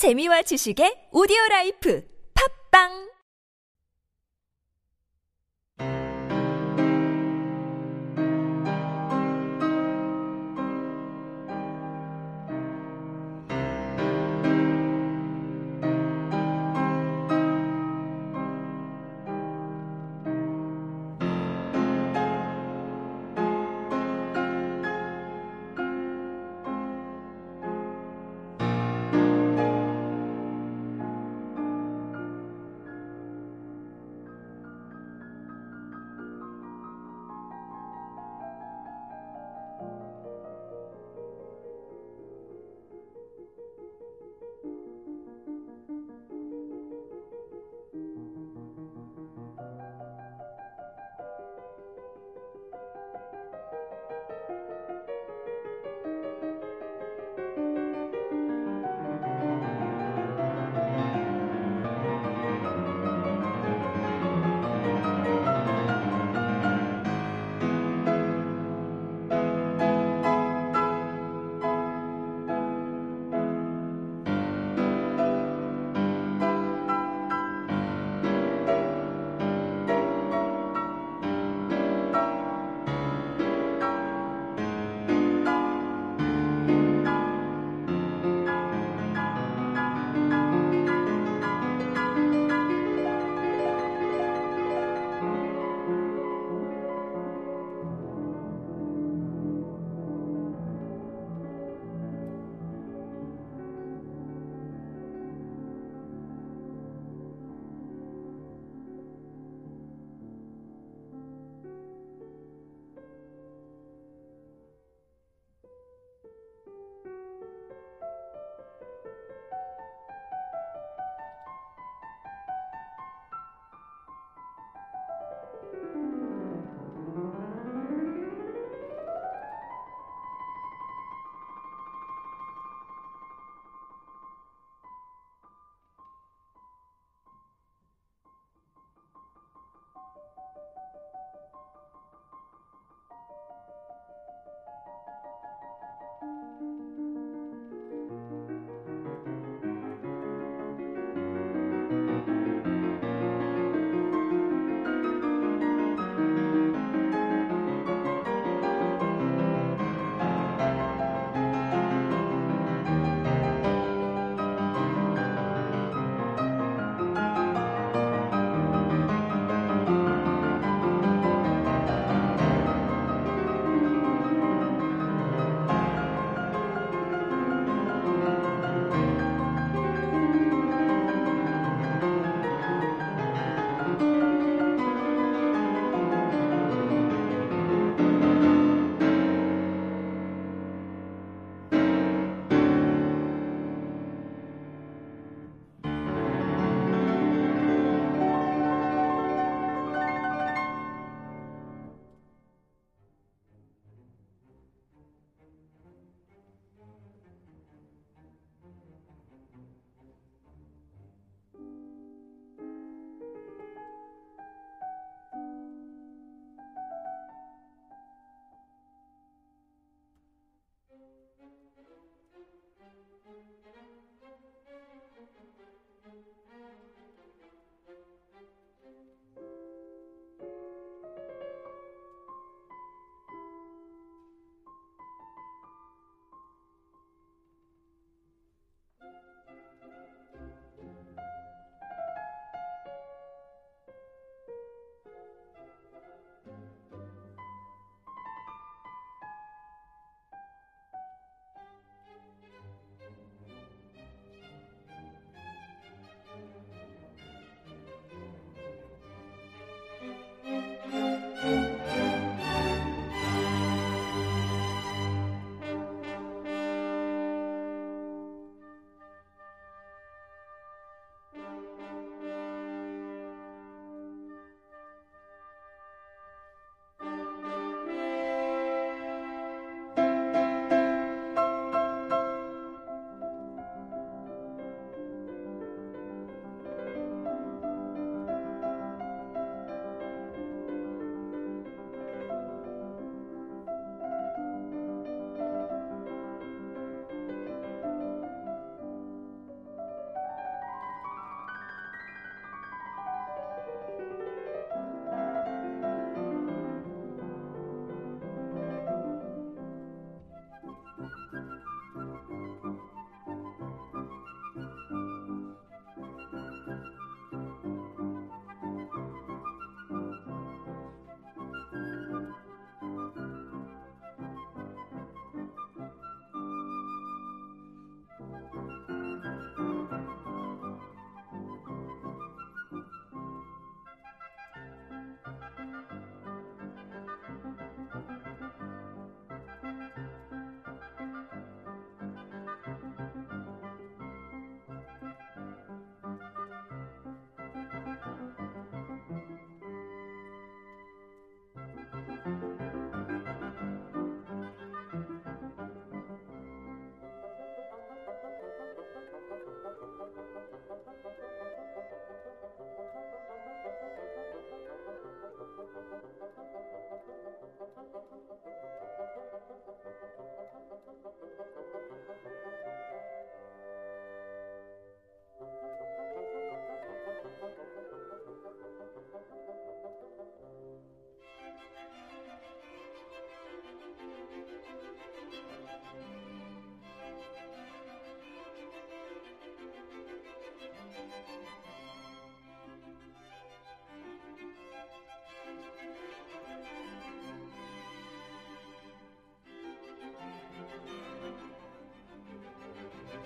재미와 지식의 오디오 라이프. 팝빵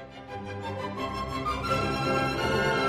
Thank you.